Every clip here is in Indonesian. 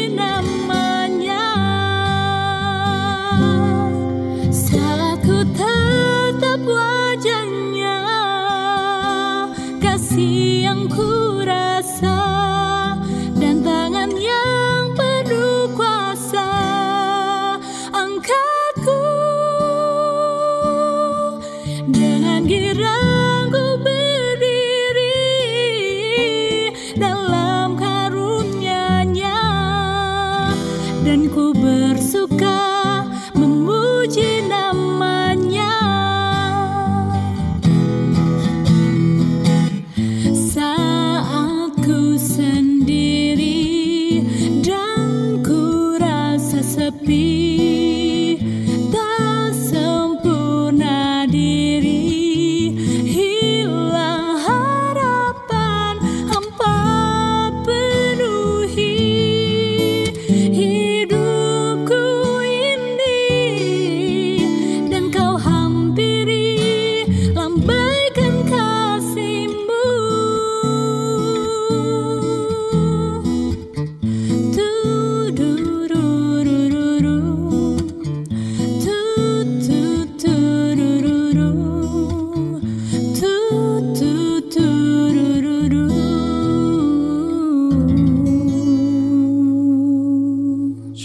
in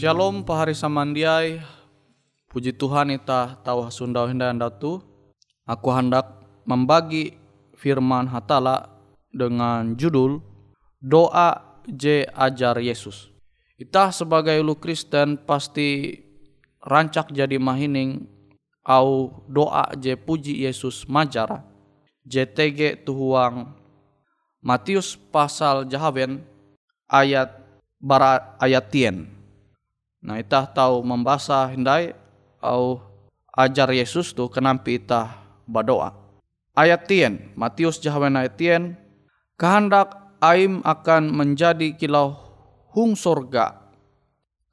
Shalom pahari samandiai. Puji Tuhan ita tahu Sunda hendak datu Aku hendak membagi firman hatala dengan judul Doa J. Ajar Yesus. Ita sebagai lu Kristen pasti rancak jadi mahining au doa J. Puji Yesus majara. JTG tuhuang Matius pasal jahaben ayat bara ayat tien Nah itah tahu membaca hindai au ajar Yesus tu kenampi itah berdoa. Ayat tien, Matius jahawen ayat tien, kehendak aim akan menjadi kilau hung sorga,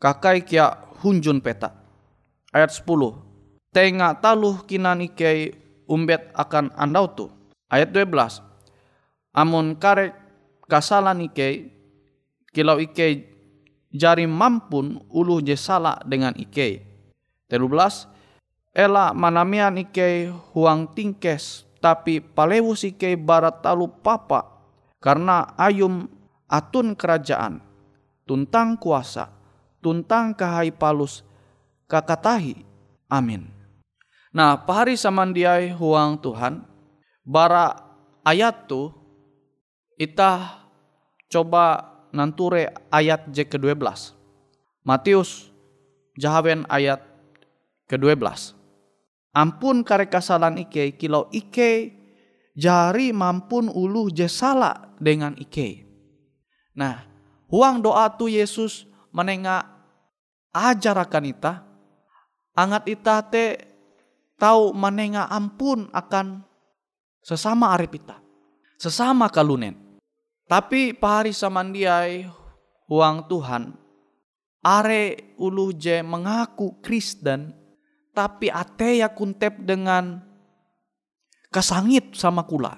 kakai kia hunjun peta. Ayat 10, tengah taluh kinan ikei umbet akan andau tu. Ayat 12, amun karek kasalan ike kilau ike jari mampun ulu je salah dengan ike. Telu belas, ela manamian ike huang tingkes tapi palewus ike barat talu papa karena ayum atun kerajaan tuntang kuasa tuntang kahai palus kakatahi amin nah pahari samandiai huang Tuhan bara ayat tu ita coba nanture ayat J ke-12 Matius jahawen ayat ke-12. Ampun kare kasalan ike kilau ike jari mampun ulu je salah dengan ike. Nah, huang doa tu Yesus menengah ajar akan ita. Angat ita te tahu menengah ampun akan sesama arep ita. Sesama kalunen. Tapi pahari samandiai huang Tuhan are ulu je mengaku Kristen tapi ate ya kuntep dengan kesangit sama kula.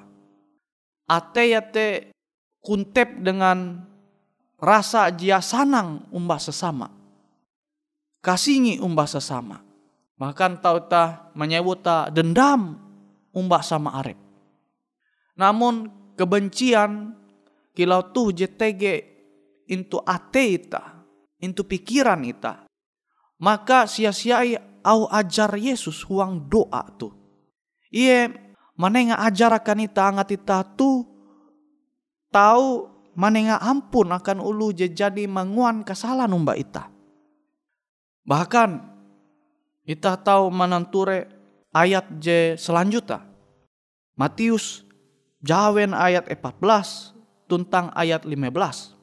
Ate ya te kuntep dengan rasa jia sanang umbah sesama. Kasingi umbah sesama. Bahkan tau ta menyebut ta dendam umbah sama arep. Namun kebencian kilau tuh JTG into ate ita, into pikiran ita. Maka sia-siai au ajar Yesus huang doa tu. Iye manenga ajar akan ita angat ita tu tahu manenga ampun akan ulu jadi manguan kesalahan umba ita. Bahkan ita tahu mananture ayat je selanjutnya. Matius jawen ayat 14 tentang ayat 15.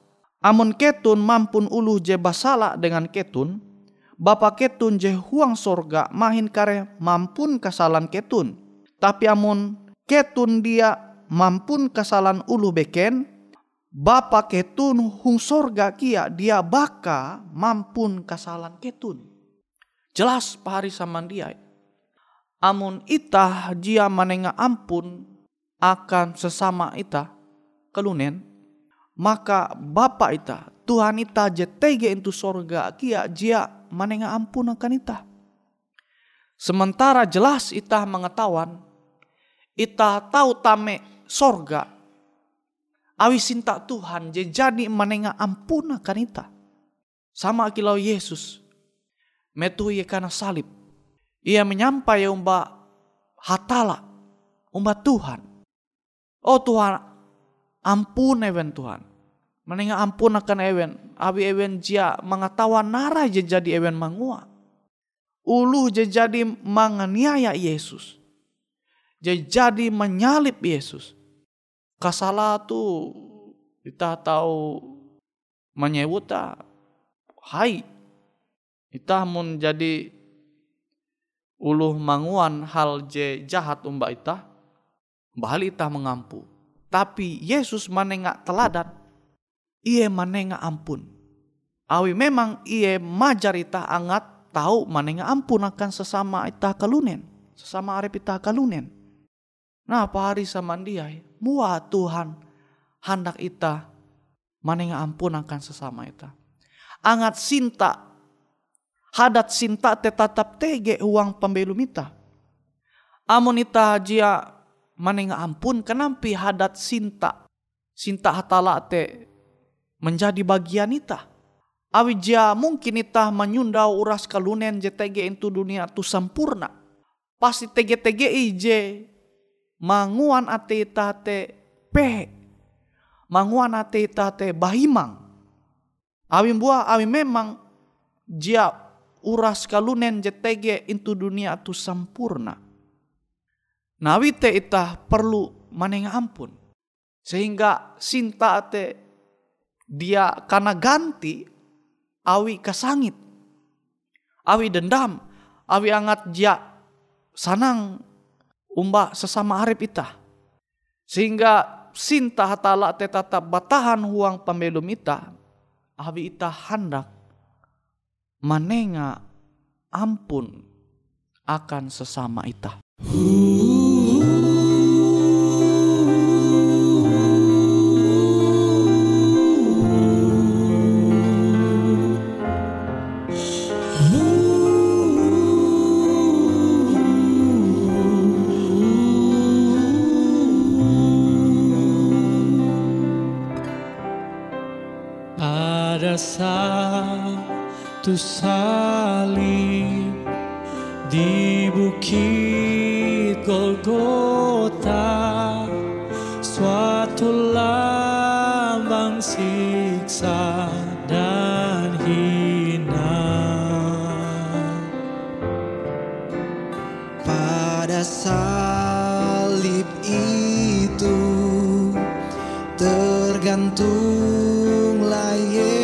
Amun ketun mampun ulu je basala dengan ketun, Bapa ketun je huang sorga mahin kare mampun kasalan ketun. Tapi amun ketun dia mampun kasalan ulu beken, Bapa ketun hung sorga kia dia baka mampun kasalan ketun. Jelas pahari saman dia. Amun ita jia manenga ampun akan sesama ita kelunen, maka Bapa ita Tuhan ita jetege itu sorga kia jia manenga ampun akan ita. Sementara jelas ita mengetahuan, ita tahu tame sorga, awi sinta Tuhan jadi manenga ampun akan ita. Sama kilau Yesus, metu ia karena salib. Ia menyampai umba hatala, umba Tuhan. Oh Tuhan, ampun even Tuhan. Menengah ampun akan ewen. Abi ewen jia mengetawa nara jadi ewen mangua. Ulu je jadi menganiaya Yesus. Je jadi menyalip Yesus. Kasala tu kita tahu menyebut hai kita mun jadi uluh manguan hal je jahat umba ita bahali ita mengampu tapi Yesus menengak teladan Ia manenga ampun. Awi memang ia majar ita angat tahu manenga ampun akan sesama ita kalunen. Sesama arep ita kalunen. Nah pahari samandiai. Mua Tuhan hendak ita manenga ampun akan sesama ita. Angat sinta hadat sinta tetap tege uang pembelum ita. Amun ita jia manenga ampun kenampi hadat sinta. Sinta hatala te menjadi bagian ita. Awija mungkin ita menyundau uras kalunen JTG itu dunia tu sempurna. Pasti TG-TG ije manguan ate ita te pe. Manguan ate ita te bahimang. Awi buah awi memang jia uras kalunen JTG itu dunia tu sempurna. Nawite ita perlu maneng ampun. Sehingga sinta ate dia karena ganti awi kesangit awi dendam awi angat dia sanang umba sesama arif ita sehingga sinta hatala tetap batahan huang pembelum ita awi ita hendak manenga ampun akan sesama ita. bergantung layak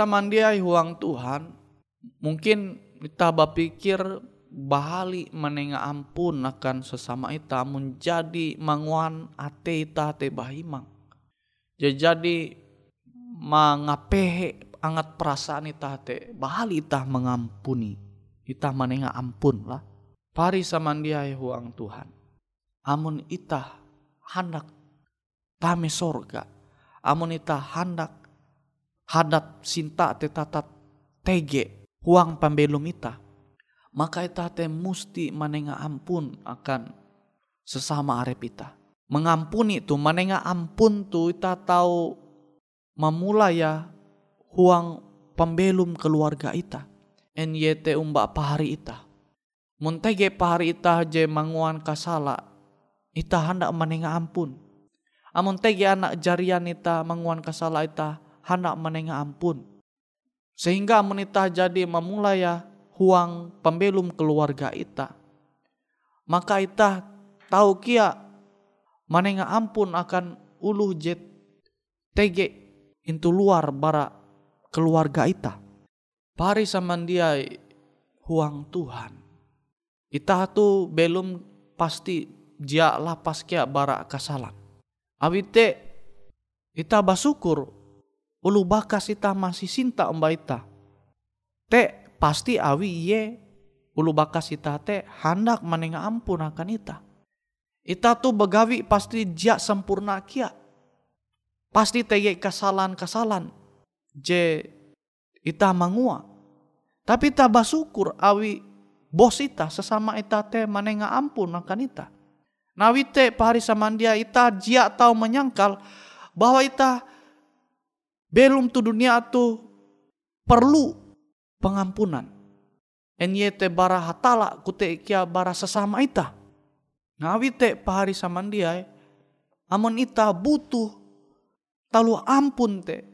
samandiai huang Tuhan, mungkin kita berpikir bahali menenga ampun akan sesama ita menjadi manguan ate ita te bahimang. Jadi mengapehe angat perasaan ita te bahali ita mengampuni. Ita menenga ampun lah. Pari samandiai huang Tuhan. Amun ita hendak tame sorga. Amun ita hendak hadap sinta te tatat tege huang pambelum ita. Maka ita te musti manenga ampun akan sesama arep ita. Mengampuni tu manenga ampun tu ita tahu memulai ya huang pembelum keluarga ita. NYT umba pahari ita. Muntege pahari ita je manguan kasala ita hendak menenga ampun. Amun tege anak jarian ita manguan kasala ita hendak menenga ampun. Sehingga amun ita jadi memulai huang pembelum keluarga ita. Maka ita tahu kia manenga ampun akan ulu jet tege intu luar bara keluarga ita. Pari samandiai huang Tuhan. Ita tu belum pasti dia lapas kia bara kasalan. Awite ita basukur ulu bakas ita masih sinta umba ita te pasti awi iye. Ulu bakas ita te hendak menenga ampun akan ita. Ita tu begawi pasti dia sempurna kia. Pasti tege kesalahan-kesalahan je ita mangua. Tapi ita basukur awi bos ita sesama ita te menenga ampun akan ita. Nawi te pahari samandia ita jia tahu menyangkal bahwa ita belum tu dunia tu perlu pengampunan. NYT bara hatala kute kia bara sesama ita. Nawi te pahari samandia amun ita butuh talu ampun te.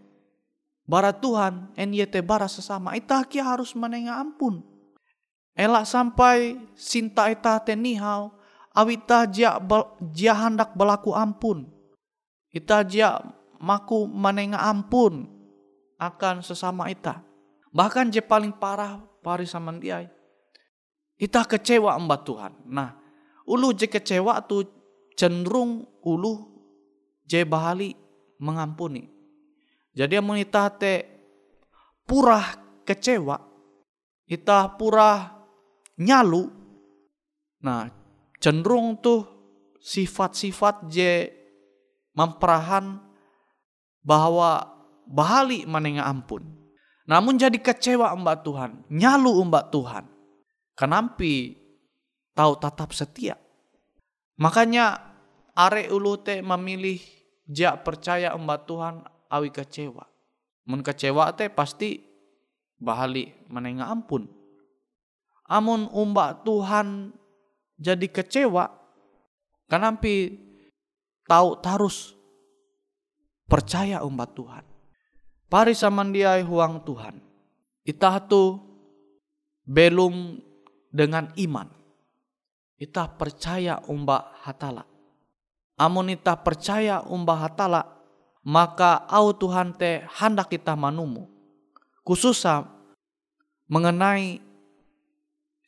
Bara Tuhan NYT bara sesama ita kia harus menenga ampun. Elak sampai sinta ita te nihau awita jia, jia hendak berlaku ampun. Ita jia maku menenga ampun akan sesama ita. Bahkan je paling parah pari samandiai ita kecewa mbak Tuhan. Nah ulu je kecewa tu cenderung ulu je bahali mengampuni. Jadi amun ita te purah kecewa, ita purah nyalu, nah cenderung tuh sifat-sifat je memperahan bahwa bahali manenga ampun. Namun jadi kecewa mbak Tuhan, nyalu mbak Tuhan. Kenampi tahu tetap setia. Makanya are ulu te memilih ja percaya embat Tuhan awi kecewa. Mun kecewa teh pasti bahali menenga ampun. Amun umba Tuhan jadi kecewa, kanampi tahu tarus percaya umbat Tuhan. Pari samandiai huang Tuhan. Itah tu belum dengan iman. Itah percaya umba hatala amun ita percaya umbah hatala maka au Tuhan te hendak kita manumu khususnya mengenai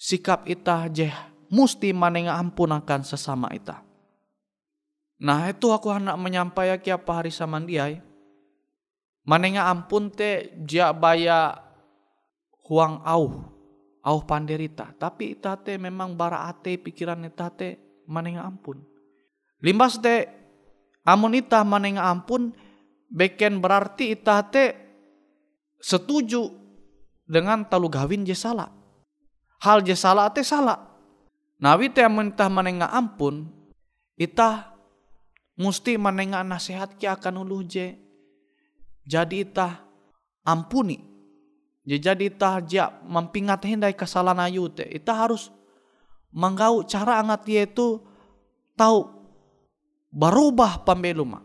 sikap ita je musti manenga ampun akan sesama ita nah itu aku hendak menyampaikan apa hari samandiai manenga ampun te jia baya huang au au panderita tapi ita te memang bara ate pikiran ita te manenga ampun Limbas te amun ita manenga ampun beken berarti ita te setuju dengan talu gawin je salah. Hal je salah te salah. Nawi te amun ita manenga ampun ita musti manenga nasihat ki akan ulu je jadi ita ampuni. Jadi ita ja mempingat hindai kesalahan ayu te. Ita harus menggau cara angat dia itu tahu berubah pembeluma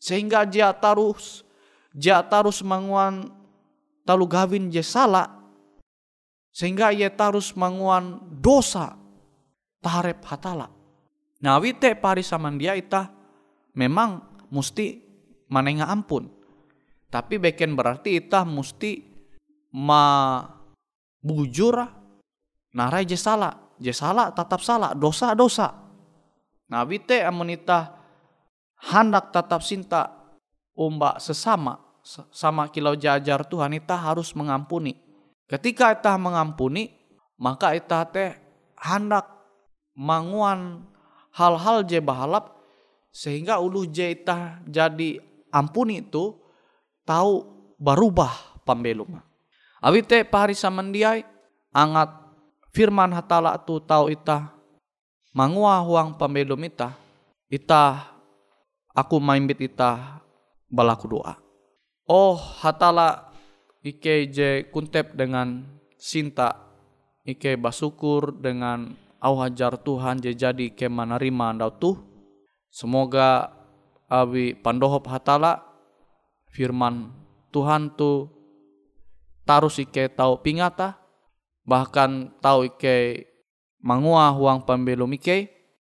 sehingga dia tarus dia tarus manguan talu gawin je salah sehingga ia tarus manguan dosa taharep hatala nah wite pari saman dia ita memang musti manenga ampun tapi beken berarti ita musti ma bujur narai je salah je salah tetap salah dosa dosa Nah, wite amunita hendak tetap cinta umba sesama sama kilau jajar Tuhan ita harus mengampuni. Ketika ita mengampuni, maka ita teh hendak manguan hal-hal je bahalap sehingga ulu je ita jadi ampuni itu tahu berubah pembelum. Abi te pahari samandiai angat firman hatala tu tahu ita mangua huang pembelum ita ita aku maimbit ita balaku doa. Oh hatala ike je kuntep dengan sinta ike basukur dengan au hajar Tuhan je jadi ke menerima andau tuh. Semoga abi pandohop hatala firman Tuhan tu tarus ike tau pingata bahkan tau ike mangua huang pembelum ike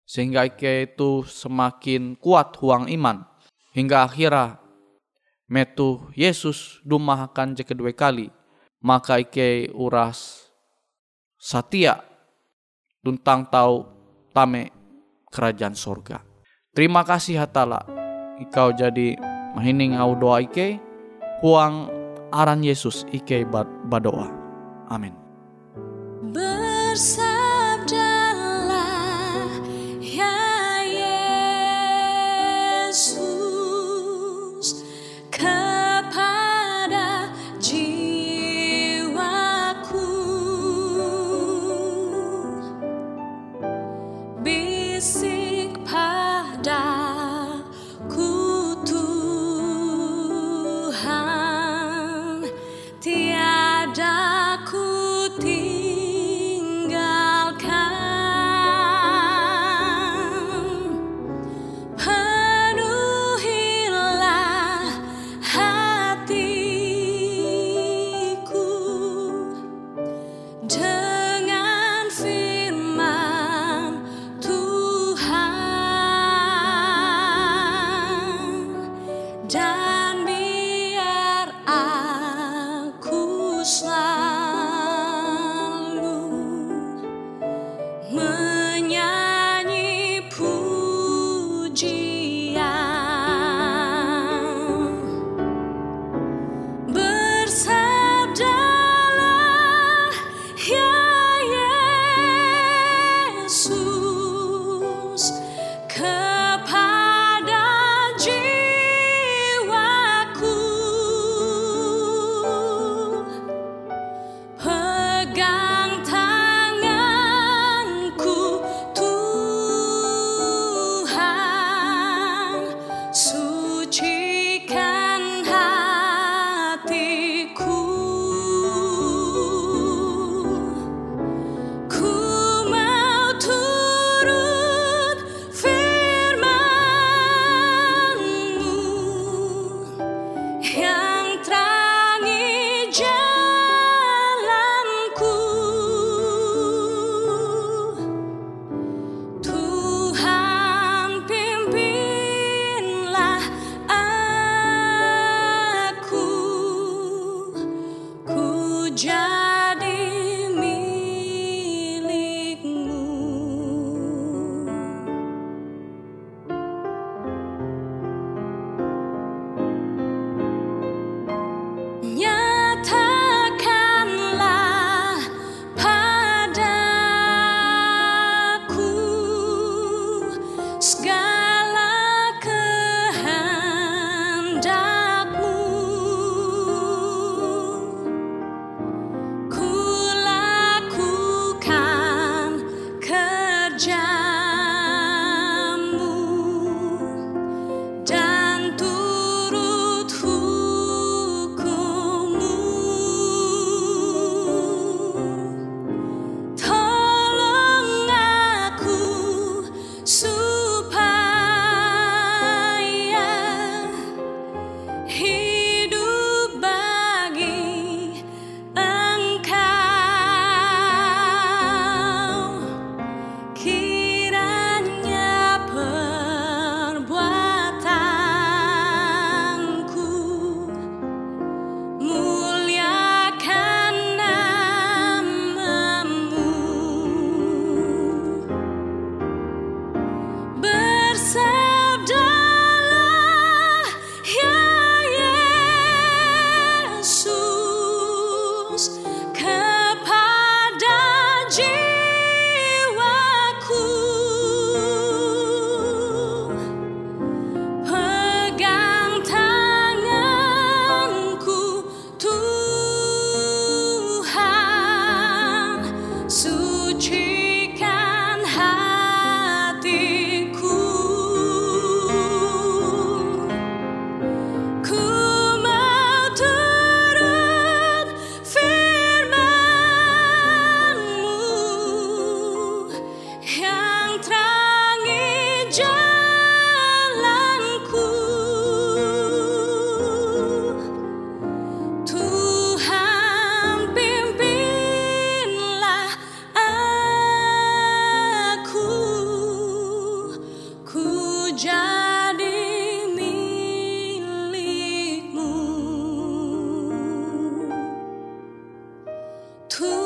sehingga ike itu semakin kuat huang iman. Hingga akhirnya metu Yesus dumahakan je kedua kali maka ike uras satia tuntang tahu tame kerajaan sorga. Terima kasih hatala, ikau jadi mahining au doa ike, huang aran Yesus ike bad badoa. Amin. Bersabdalah 두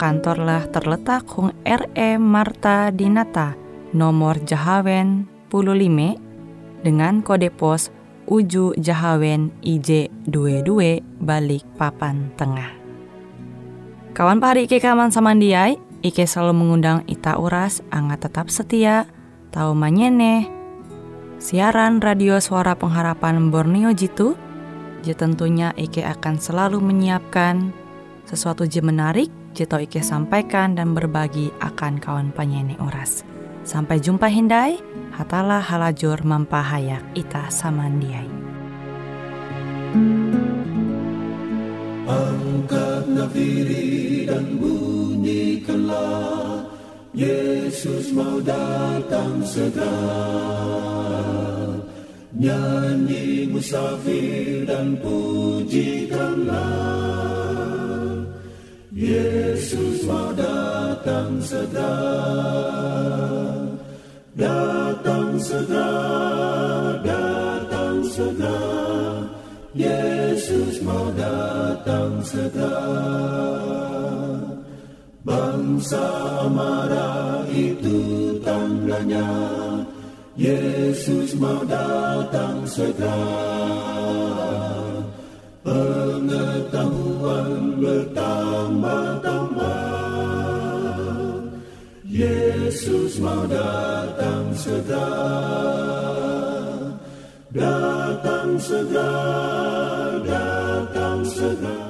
kantorlah terletak Hung RE Marta Dinata, nomor Jahawen 15 dengan kode pos Uju Jahawen IJ 22 balik papan tengah. Kawan pahari Ike kaman samandiai, Ike selalu mengundang Ita Uras, angga tetap setia, tahu manyene, siaran radio suara pengharapan Borneo Jitu, je tentunya Ike akan selalu menyiapkan sesuatu je menarik, tau Ike sampaikan dan berbagi akan kawan penyanyi Uras. Sampai jumpa Hindai, hatalah halajur mampahayak ita samandiai. Angkatlah diri dan bunyikanlah Yesus mau datang segera Nyanyi musafir dan pujikanlah Yesus mau datang segera. Datang segera, datang segera. Yesus mau datang segera. Bangsa marah itu tandanya Yesus mau datang segera. Pengetahuan bertambah-tambah Yesus mau datang segera. Datang segera, datang segera